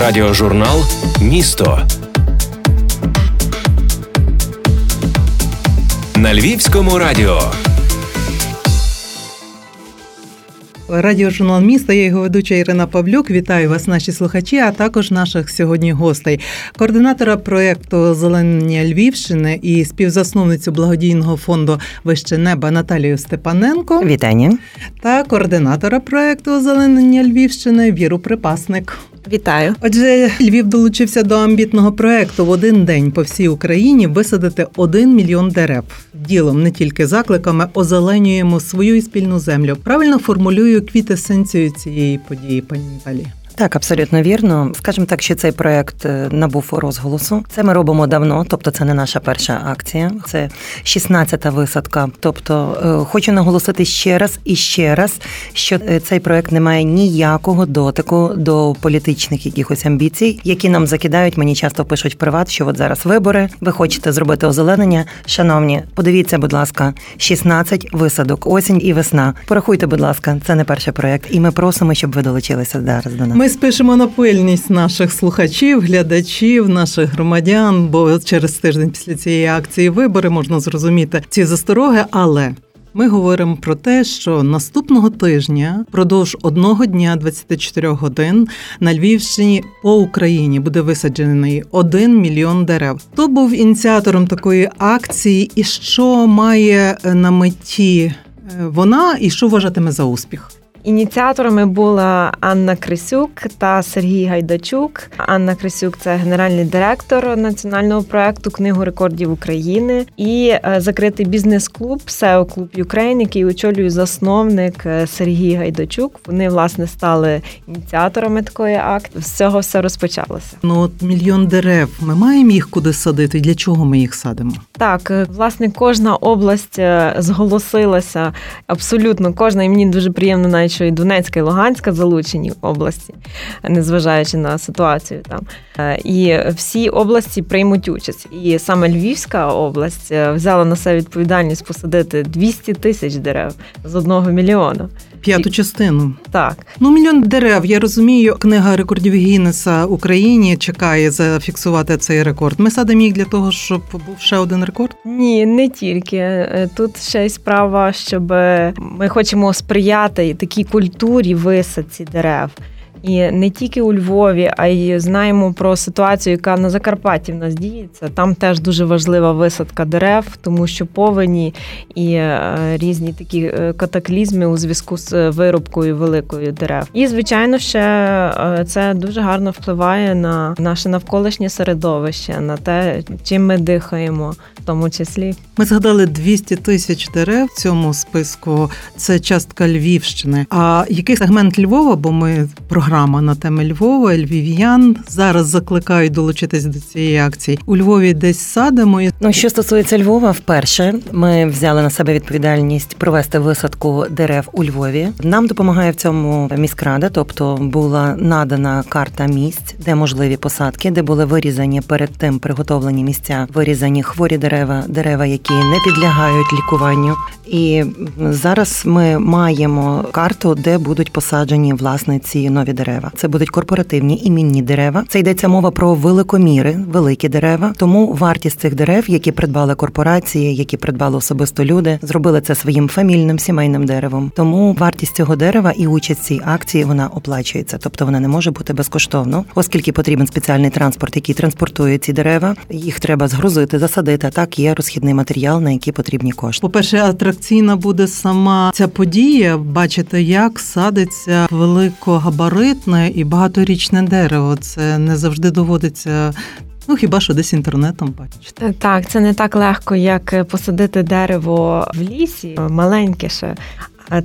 Радіожурнал Місто на Львівському радіо. Радіожурнал міста, я його ведуча Ірина Павлюк. Вітаю вас, наші слухачі, а також наших сьогодні гостей, координатора проєкту Озеленення Львівщини і співзасновницю благодійного фонду Вище неба Наталію Степаненко. Вітання та координатора проєкту Озеленення Львівщини Віру Припасник. Вітаю. Отже, Львів долучився до амбітного проекту в один день по всій Україні висадити один мільйон дерев. Ділом не тільки закликами озеленюємо свою і спільну землю. Правильно формулюю квітесенцію цієї події, пані Наталі. Так, абсолютно вірно. Скажімо так, що цей проект е, набув розголосу. Це ми робимо давно, тобто це не наша перша акція, це 16-та висадка. Тобто, е, хочу наголосити ще раз і ще раз, що е, цей проект не має ніякого дотику до політичних якихось амбіцій, які нам закидають. Мені часто пишуть в приват, що от зараз вибори. Ви хочете зробити озеленення. Шановні, подивіться, будь ласка, 16 висадок, осінь і весна. Порахуйте, будь ласка, це не перший проект, і ми просимо, щоб ви долучилися зараз до нас. Ми спишемо на пильність наших слухачів, глядачів, наших громадян, бо через тиждень після цієї акції вибори можна зрозуміти ці застороги, але. Ми говоримо про те, що наступного тижня продовж одного дня 24 годин на Львівщині по Україні буде висаджений один мільйон дерев. Хто був ініціатором такої акції, і що має на меті е, вона, і що вважатиме за успіх? Ініціаторами була Анна Крисюк та Сергій Гайдачук. Анна Крисюк це генеральний директор національного проекту Книгу рекордів України і е, закритий бізнес-клуб CEO Club Ukraine, який очолює засновник е, Сергій Гайдачук. Вони власне стали ініціаторами такої акції. З цього все розпочалося. Ну от мільйон дерев. Ми маємо їх куди садити. Для чого ми їх садимо? Так, е, власне, кожна область зголосилася абсолютно кожна, і мені дуже приємно навіть що і Донецька, і Луганська залучені області, незважаючи на ситуацію там. Е, і всі області приймуть участь. І саме Львівська область е, взяла на себе відповідальність посадити 200 тисяч дерев з одного мільйона. П'яту частину. Так. Ну, мільйон дерев. Я розумію, книга рекордів Гіннеса Україні чекає зафіксувати цей рекорд. Ми садимо їх для того, щоб був ще один рекорд? Ні, не тільки. Е, тут ще й справа, щоб ми хочемо сприяти такій культурі висадці дерев. І не тільки у Львові, а й знаємо про ситуацію, яка на Закарпатті в нас діється. Там теж дуже важлива висадка дерев, тому що повені і е, різні такі е, катаклізми у зв'язку з вирубкою великою дерев. І звичайно, ще е, це дуже гарно впливає на наше навколишнє середовище, на те, чим ми дихаємо, в тому числі. Ми згадали 200 тисяч дерев в цьому списку. Це частка Львівщини. А який сегмент Львова? Бо ми програма програма на теми Львова, львів'ян. Зараз закликають долучитись до цієї акції. У Львові десь садимо. Ну що стосується Львова, вперше ми взяли на себе відповідальність провести висадку дерев у Львові. Нам допомагає в цьому міськрада, тобто була надана карта місць, де можливі посадки, де були вирізані перед тим приготовлені місця, вирізані хворі дерева, дерева, які не підлягають лікуванню. І зараз ми маємо карту, де будуть посаджені власне ці нові дерева дерева. Це будуть корпоративні імінні дерева. Це йдеться мова про великоміри, великі дерева. Тому вартість цих дерев, які придбали корпорації, які придбали особисто люди, зробили це своїм фамільним сімейним деревом. Тому вартість цього дерева і участь цій акції вона оплачується, тобто вона не може бути безкоштовно, оскільки потрібен спеціальний транспорт, який транспортує ці дерева. Їх треба згрузити, засадити. Так є розхідний матеріал, на який потрібні кошти. По перше, атракційна буде сама ця подія. Бачите, як садиться великогабарит колоритне і багаторічне дерево. Це не завжди доводиться. Ну, хіба що десь інтернетом бачиш? Так, це не так легко, як посадити дерево в лісі, маленьке ще.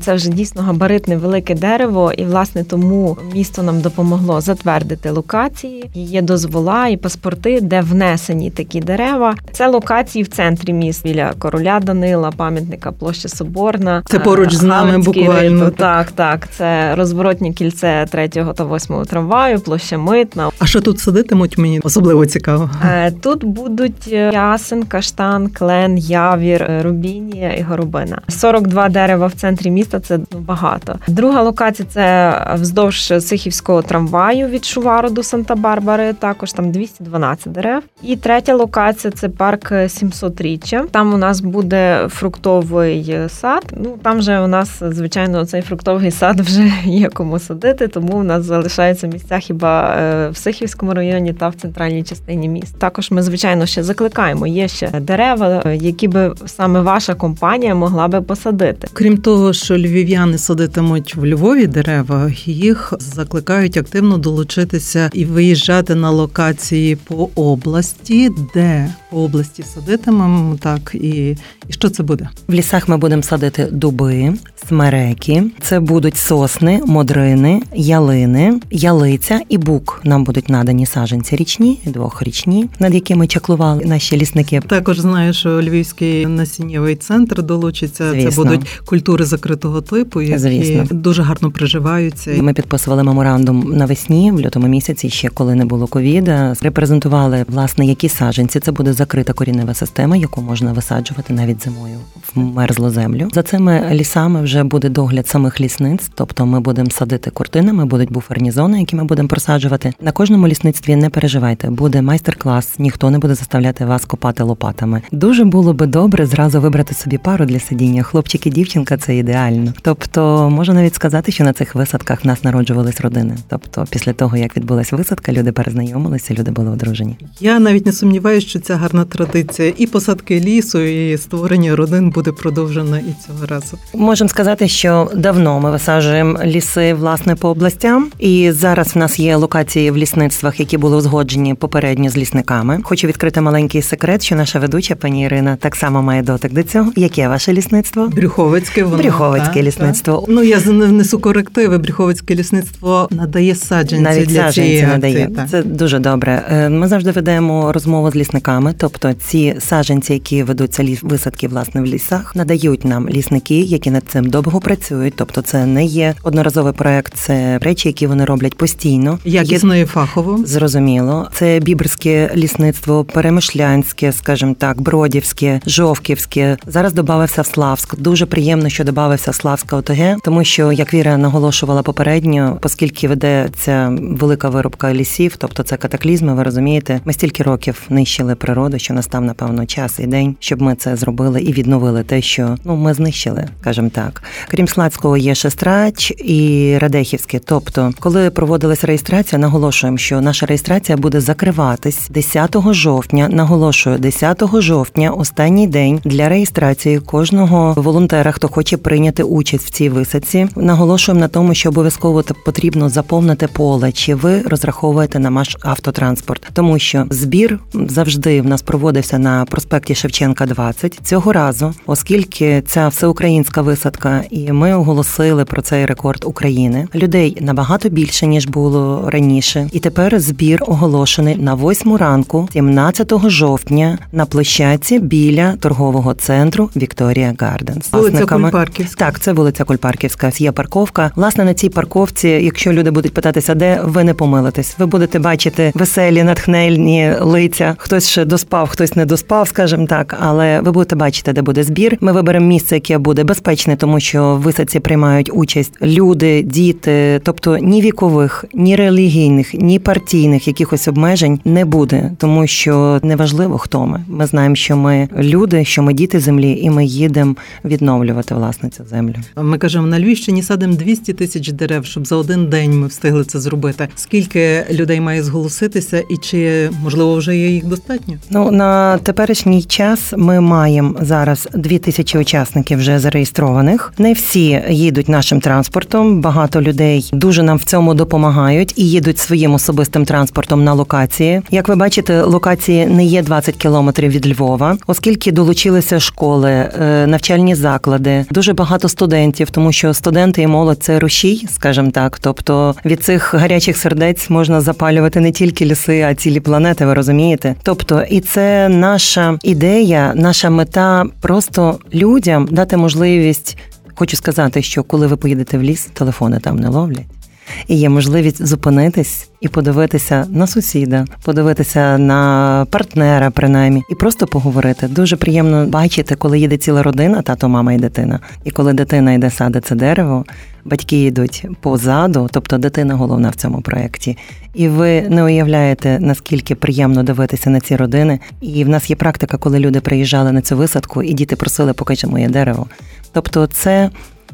Це вже дійсно габаритне велике дерево, і власне тому місто нам допомогло затвердити локації. Є дозвола і паспорти, де внесені такі дерева. Це локації в центрі міст біля короля Данила, пам'ятника площа Соборна. Це поруч з нами буквально. Риту. Так, так. Це розворотні кільце 3 та 8 трамваю, площа Митна. А що тут садитимуть? Мені особливо цікаво. Е, тут будуть ясен, каштан, клен, явір, рубінія і горобина. 42 дерева в центрі центрі міста це багато. Друга локація це вздовж Сихівського трамваю від Шувару до Санта-Барбари. Також там 212 дерев. І третя локація це парк 700-річчя. Там у нас буде фруктовий сад. Ну там же у нас звичайно цей фруктовий сад вже є кому садити, тому у нас залишаються місця хіба е, в Сихівському районі та в центральній частині міст. Також ми звичайно ще закликаємо. Є ще дерева, е, які би саме ваша компанія могла би посадити. Крім того, що львів'яни садитимуть в Львові дерева, їх закликають активно долучитися і виїжджати на локації по області, де по області садитимемо так і, і що це буде? В лісах ми будемо садити дуби, смереки. Це будуть сосни, модрини, ялини, ялиця і бук. Нам будуть надані саженці річні, двохрічні, над якими чаклували наші лісники. Також знаю, що Львівський насіннєвий центр долучиться. Звісно. Це будуть культури закритого типу, які Звісно. дуже гарно приживаються. Ми підписували меморандум навесні, в лютому місяці, ще коли не було ковіда. Репрезентували власне які саджанці. Це буде закрита корінева система, яку можна висаджувати навіть зимою в мерзлу землю. За цими лісами вже буде догляд самих лісниць, тобто ми будемо садити куртинами, будуть буферні зони, які ми будемо просаджувати. На кожному лісництві не переживайте, буде майстер-клас, ніхто не буде заставляти вас копати лопатами. Дуже було би добре зразу вибрати собі пару для сидіння. Хлопчик і дівчинка це ідеально. Тобто, можна навіть сказати, що на цих висадках в нас народжувались родини. Тобто, після того як відбулась висадка, люди перезнайомилися, люди були одружені. Я навіть не сумніваюся, що ця гарна традиція і посадки лісу, і створення родин буде продовжена і цього разу. Можемо сказати, що давно ми висаджуємо ліси власне по областям, і зараз в нас є локації в лісництвах, які були узгоджені попередньо з лісниками. Хочу відкрити маленький секрет, що наша ведуча пані Ірина так само має дотик до цього. Яке ваше лісництво? Брюховицьке воно Брюховицьке так, лісництво. так. Ну я внесу корективи. Брюховицьке лісництво надає саджанці Навіть для саджанці цієї надає. акції. Це дуже добре. Е, Ми завжди ведемо розмову з лісниками, тобто ці саджанці, які ведуться ліс висадки власне в лісах, надають нам лісники, які над цим довго працюють. Тобто, це не є одноразовий проект, це речі, які вони роблять постійно. Якісно і фахово. Зрозуміло, це біберське лісництво, перемишлянське, скажімо так, бродівське, жовківське. Зараз додався Славськ. Дуже приємно, що додався Славська ОТГ, тому що як Віра наголошувала попередньо, оскільки ведеться велика вирубка лісів, тобто це катаклізми, ви розумієте, ми стільки років нищили природу, що настав напевно час і день, щоб ми це зробили і відновили те, що ну ми знищили, скажімо так. Крім Слацького, є Шестрач і Радехівське. Тобто, коли проводилась реєстрація, наголошуємо, що наша реєстрація буде закриватись 10 жовтня. Наголошую, 10 жовтня, останній день для реєстрації кожного волонтера, хто хоче прийняти участь в цій висадці. Наголошуємо на тому, що обов'язково потрібно заповнити поле, чи ви розраховуєте на наш автотранспорт, тому що збір завжди в нас проводився на проспекті Шевченка 20. Цього разу, оскільки ця всеукраїнська висадка, і ми оголосили про цей рекорд України. Людей набагато більше ніж було раніше, і тепер збір оголошений на 8 ранку, 17 жовтня, на площадці біля торгового центру Victoria Gardens. Вулиця Кульпарківська. Так, це вулиця Кульпарківська. Є парковка. Власне, на цій парковці, якщо люди будуть питатися, де ви не помилитесь, ви будете бачити веселі, натхнельні лиця. Хтось ще доспав, хтось не доспав, скажімо так. Але ви будете бачити, де буде збір. Ми виберемо місце, яке буде безпечне, тому що в висадці приймають участь люди, діти, тобто ні вікових, ні релігійних, ні партійних якихось обмежень не буде, тому що неважливо, хто ми. Ми знаємо, що ми люди, що ми діти землі, і ми їдемо відновлювати власне цю землю. Ми кажемо, на Львівщині садимо 200 тисяч дерев, щоб за один день ми встигли це зробити. Скільки людей має зголоситися, і чи можливо вже є їх достатньо? Ну на теперішній час ми маємо зараз дві тисячі учасників вже зареєстрованих. Не всі їдуть нашим транспортом. Багато людей дуже нам в цьому допомагають і їдуть своїм особистим транспортом на локації. Як ви бачите, локації не є 20 кілометрів від Львова, оскільки долучилися школи, е, навчальні заклади, дуже багато студентів, тому що студенти і молодь це рушій, скажімо так. Тобто від цих гарячих сердець можна запалювати не тільки ліси, а цілі планети. Ви розумієте? Тобто, і це наша ідея, наша мета просто людям дати можливість. Хочу сказати, що коли ви поїдете в ліс, телефони там не ловлять. І є можливість зупинитись і подивитися на сусіда, подивитися на партнера, принаймні, і просто поговорити. Дуже приємно бачити, коли їде ціла родина, тато, мама і дитина. І коли дитина йде садить це дерево, батьки йдуть позаду, тобто дитина головна в цьому проєкті. І ви не уявляєте, наскільки приємно дивитися на ці родини. І в нас є практика, коли люди приїжджали на цю висадку, і діти просили, покажи моє дерево. Тобто, це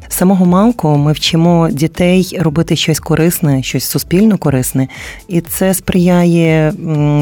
самого малку ми вчимо дітей робити щось корисне, щось суспільно корисне, і це сприяє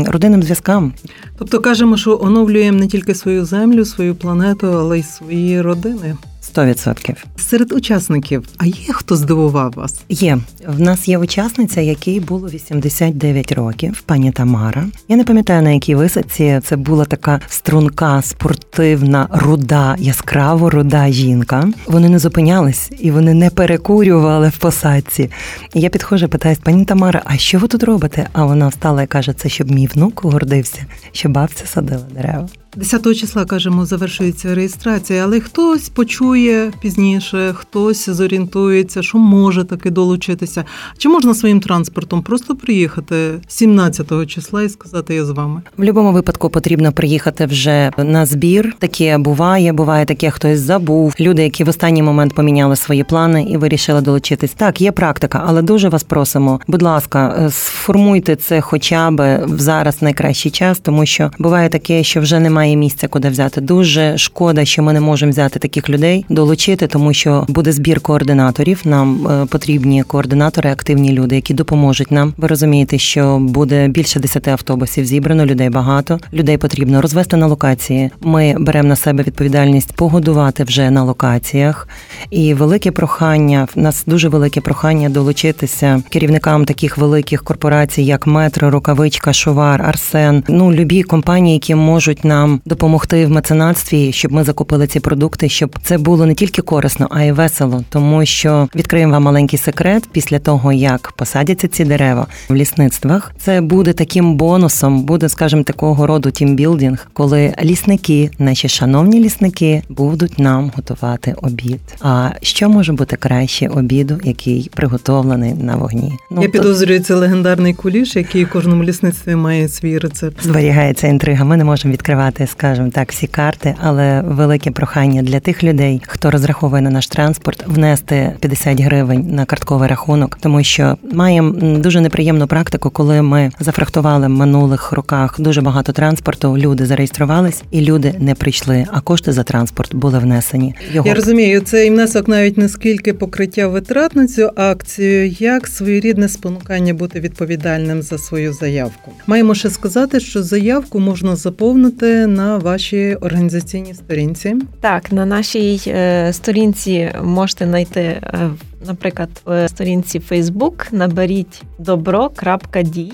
родинним зв'язкам. Тобто кажемо, що оновлюємо не тільки свою землю, свою планету, але й свої родини. 100%. Серед учасників, а є хто здивував вас? Є в нас є учасниця, якій було 89 років, пані Тамара. Я не пам'ятаю на якій висадці це була така струнка, спортивна, руда, яскраво руда жінка. Вони не зупинялись і вони не перекурювали в посадці. І я підходжу, питаюсь, пані Тамара, а що ви тут робите? А вона встала і каже: це щоб мій внук гордився, що бабця садила дерева. 10 числа кажемо, завершується реєстрація, але хтось почує пізніше, хтось зорієнтується, що може таки долучитися. Чи можна своїм транспортом просто приїхати 17 числа і сказати я з вами? В будь-якому випадку потрібно приїхати вже на збір. Таке буває, буває таке, хтось забув. Люди, які в останній момент поміняли свої плани і вирішили долучитись. Так, є практика, але дуже вас просимо. Будь ласка, е, сформуйте це хоча б в зараз найкращий час, тому що буває таке, що вже немає немає місця, куди взяти. Дуже шкода, що ми не можемо взяти таких людей, долучити, тому що буде збір координаторів. Нам е, потрібні координатори, активні люди, які допоможуть нам. Ви розумієте, що буде більше 10 автобусів зібрано, людей багато. Людей потрібно розвести на локації. Ми беремо на себе відповідальність погодувати вже на локаціях. І велике прохання в нас дуже велике прохання долучитися керівникам таких великих корпорацій, як Метро, Рукавичка, Шувар, Арсен. Ну любі компанії, які можуть нам допомогти в меценатстві, щоб ми закупили ці продукти, щоб це було не тільки корисно, а й весело. Тому що відкриємо вам маленький секрет після того, як посадяться ці дерева в лісництвах. Це буде таким бонусом, буде, скажімо, такого роду тімбілдинг, коли лісники, наші шановні лісники, будуть нам готувати обід. А що може бути краще обіду, який приготовлений на вогні? Ну я підозрюю, це легендарний куліш, який в кожному лісництві має свій рецепт. Зберігається інтрига. Ми не можемо відкривати відкривати, скажімо так, всі карти, але велике прохання для тих людей, хто розраховує на наш транспорт, внести 50 гривень на картковий рахунок, тому що маємо дуже неприємну практику, коли ми зафрахтували в минулих роках дуже багато транспорту. Люди зареєструвались і люди не прийшли. А кошти за транспорт були внесені. Його я розумію, цей внесок навіть не скільки покриття витрат на цю акцію, як своєрідне спонукання бути відповідальним за свою заявку. Маємо ще сказати, що заявку можна заповнити на вашій організаційній сторінці? Так, на нашій е, сторінці можете знайти, е, наприклад, в сторінці Facebook наберіть добро.дій.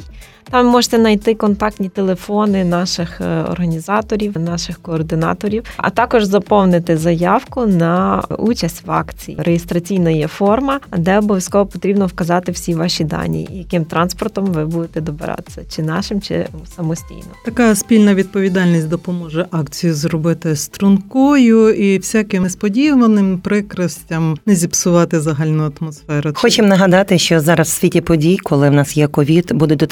Там можете знайти контактні телефони наших е, організаторів, наших координаторів, а також заповнити заявку на участь в акції. Реєстраційна є форма, де обов'язково потрібно вказати всі ваші дані, яким транспортом ви будете добиратися, чи нашим, чи самостійно. Така спільна відповідальність допоможе акцію зробити стрункою і всяким несподіваним прикростям не зіпсувати загальну атмосферу. Хочемо нагадати, що зараз в світі подій, коли в нас є ковід, будуть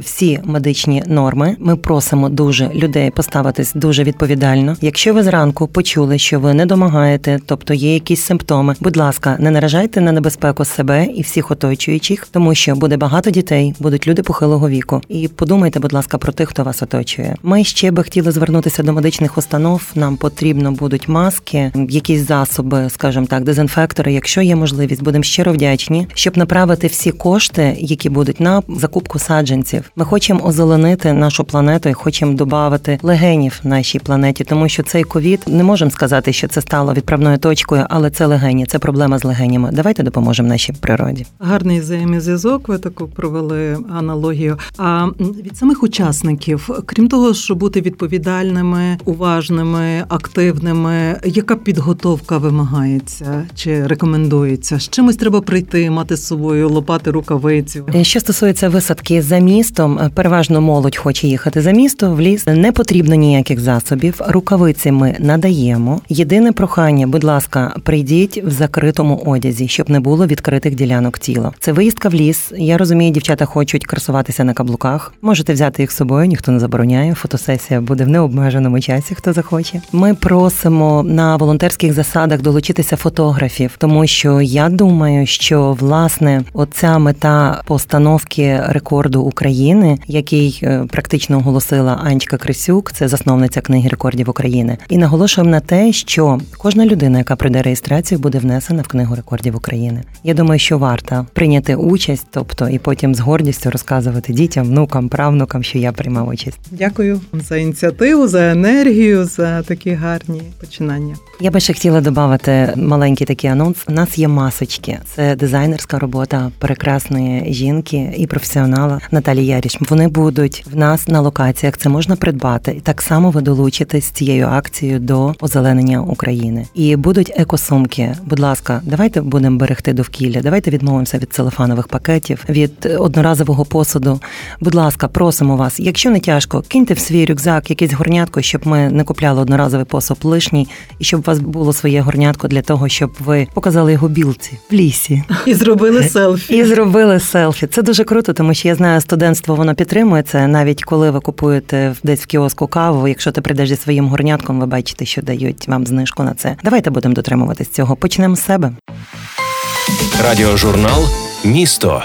всі медичні норми. Ми просимо дуже людей поставитись дуже відповідально. Якщо ви зранку почули, що ви не домагаєте, тобто є якісь симптоми, будь ласка, не наражайте на небезпеку себе і всіх оточуючих, тому що буде багато дітей, будуть люди похилого віку. І подумайте, будь ласка, про тих, хто вас оточує. Ми ще би хотіли звернутися до медичних установ. Нам потрібно будуть маски, якісь засоби, скажімо так, дезінфектори. Якщо є можливість, будемо щиро вдячні, щоб направити всі кошти, які будуть на закупку саджанців легенів. Ми хочемо озеленити нашу планету і хочемо додати легенів нашій планеті, тому що цей ковід не можемо сказати, що це стало відправною точкою, але це легені, це проблема з легенями. Давайте допоможемо нашій природі. Гарний взаємозв'язок. Ви таку провели аналогію. А від самих учасників, крім того, щоб бути відповідальними, уважними, активними, яка підготовка вимагається чи рекомендується? З чимось треба прийти, мати з собою лопати рукавицю. Що стосується висадки за міст містом. Переважно молодь хоче їхати за місто. В ліс не потрібно ніяких засобів. Рукавиці ми надаємо. Єдине прохання, будь ласка, прийдіть в закритому одязі, щоб не було відкритих ділянок тіла. Це виїздка в ліс. Я розумію, дівчата хочуть красуватися на каблуках. Можете взяти їх з собою, ніхто не забороняє. Фотосесія буде в необмеженому часі, хто захоче. Ми просимо на волонтерських засадах долучитися фотографів, тому що я думаю, що власне оця мета постановки рекорду України, який е, практично оголосила Анечка Крисюк, це засновниця книги рекордів України, і наголошуємо на те, що кожна людина, яка пройде реєстрацію, буде внесена в книгу рекордів України. Я думаю, що варто прийняти участь, тобто і потім з гордістю розказувати дітям, внукам, правнукам, що я приймав участь. Дякую за ініціативу, за енергію, за такі гарні починання. Я би ще хотіла додати маленький такий анонс. У нас є масочки. Це дизайнерська робота прекрасної жінки і професіонала Наталі Яріш. Вони будуть в нас на локаціях. Це можна придбати. І так само ви долучитесь цією акцією до озеленення України. І будуть екосумки. Будь ласка, давайте будемо берегти довкілля. Давайте відмовимося від целофанових пакетів, від одноразового посуду. Будь ласка, просимо вас. Якщо не тяжко, киньте в свій рюкзак якесь горнятко, щоб ми не купляли одноразовий посуд лишній, і щоб у вас було своє горнятко для того, щоб ви показали його білці в лісі і зробили селфі. І зробили селфі. Це дуже круто, тому що я знаю, студентство воно підтримує це. Навіть коли ви купуєте десь в кіоску каву. Якщо ти прийдеш зі своїм горнятком, ви бачите, що дають вам знижку на це. Давайте будемо дотримуватись цього. Почнемо з себе. Радіожурнал Місто.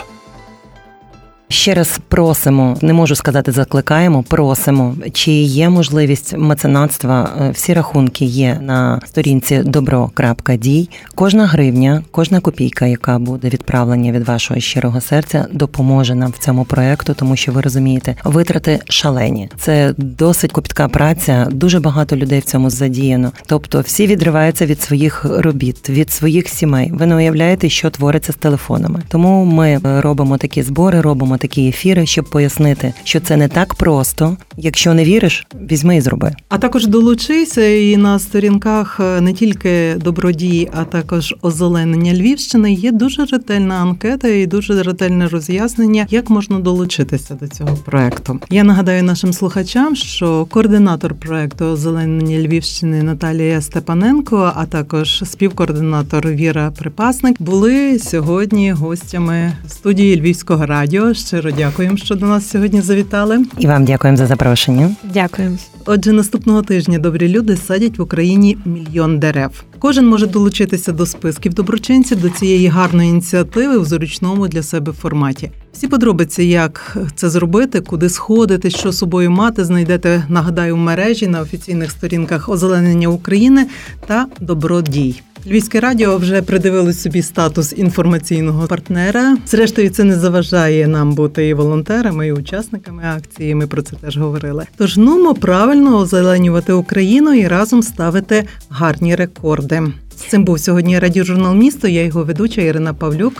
Ще раз просимо, не можу сказати, закликаємо, просимо, чи є можливість меценатства. Е, всі рахунки є на сторінці добро.дій. Кожна гривня, кожна копійка, яка буде відправлення від вашого щирого серця, допоможе нам в цьому проекту, тому що ви розумієте, витрати шалені. Це досить копітка праця. Дуже багато людей в цьому задіяно. Тобто, всі відриваються від своїх робіт, від своїх сімей. Ви не уявляєте, що твориться з телефонами. Тому ми робимо такі збори, робимо такі ефіри, щоб пояснити, що це не так просто. Якщо не віриш, візьми і зроби. А також долучися і на сторінках е, не тільки добродії, а також озеленення Львівщини. Є дуже ретельна анкета і дуже ретельне роз'яснення, як можна долучитися до цього проекту. Я нагадаю нашим слухачам, що координатор проекту озеленення Львівщини Наталія Степаненко, а також співкоординатор Віра Припасник були сьогодні гостями студії Львівського радіо щиро дякуємо, що до нас сьогодні завітали. І вам дякуємо за запрошення. Дякуємо. Отже, наступного тижня добрі люди садять в Україні мільйон дерев. Кожен може долучитися до списків доброчинців до цієї гарної ініціативи в зручному для себе форматі. Всі подробиці, як це зробити, куди сходити, що собою мати, знайдете, нагадаю, в мережі на офіційних сторінках озеленення України та добродій. Львівське радіо вже придивили собі статус інформаційного партнера. Зрештою, це не заважає нам бути і волонтерами, і учасниками акції. Ми про це теж говорили. Тож нумо правильно озеленювати Україну і разом ставити гарні рекорди. З цим був сьогодні радіожурнал місто. Я його ведуча Ірина Павлюк.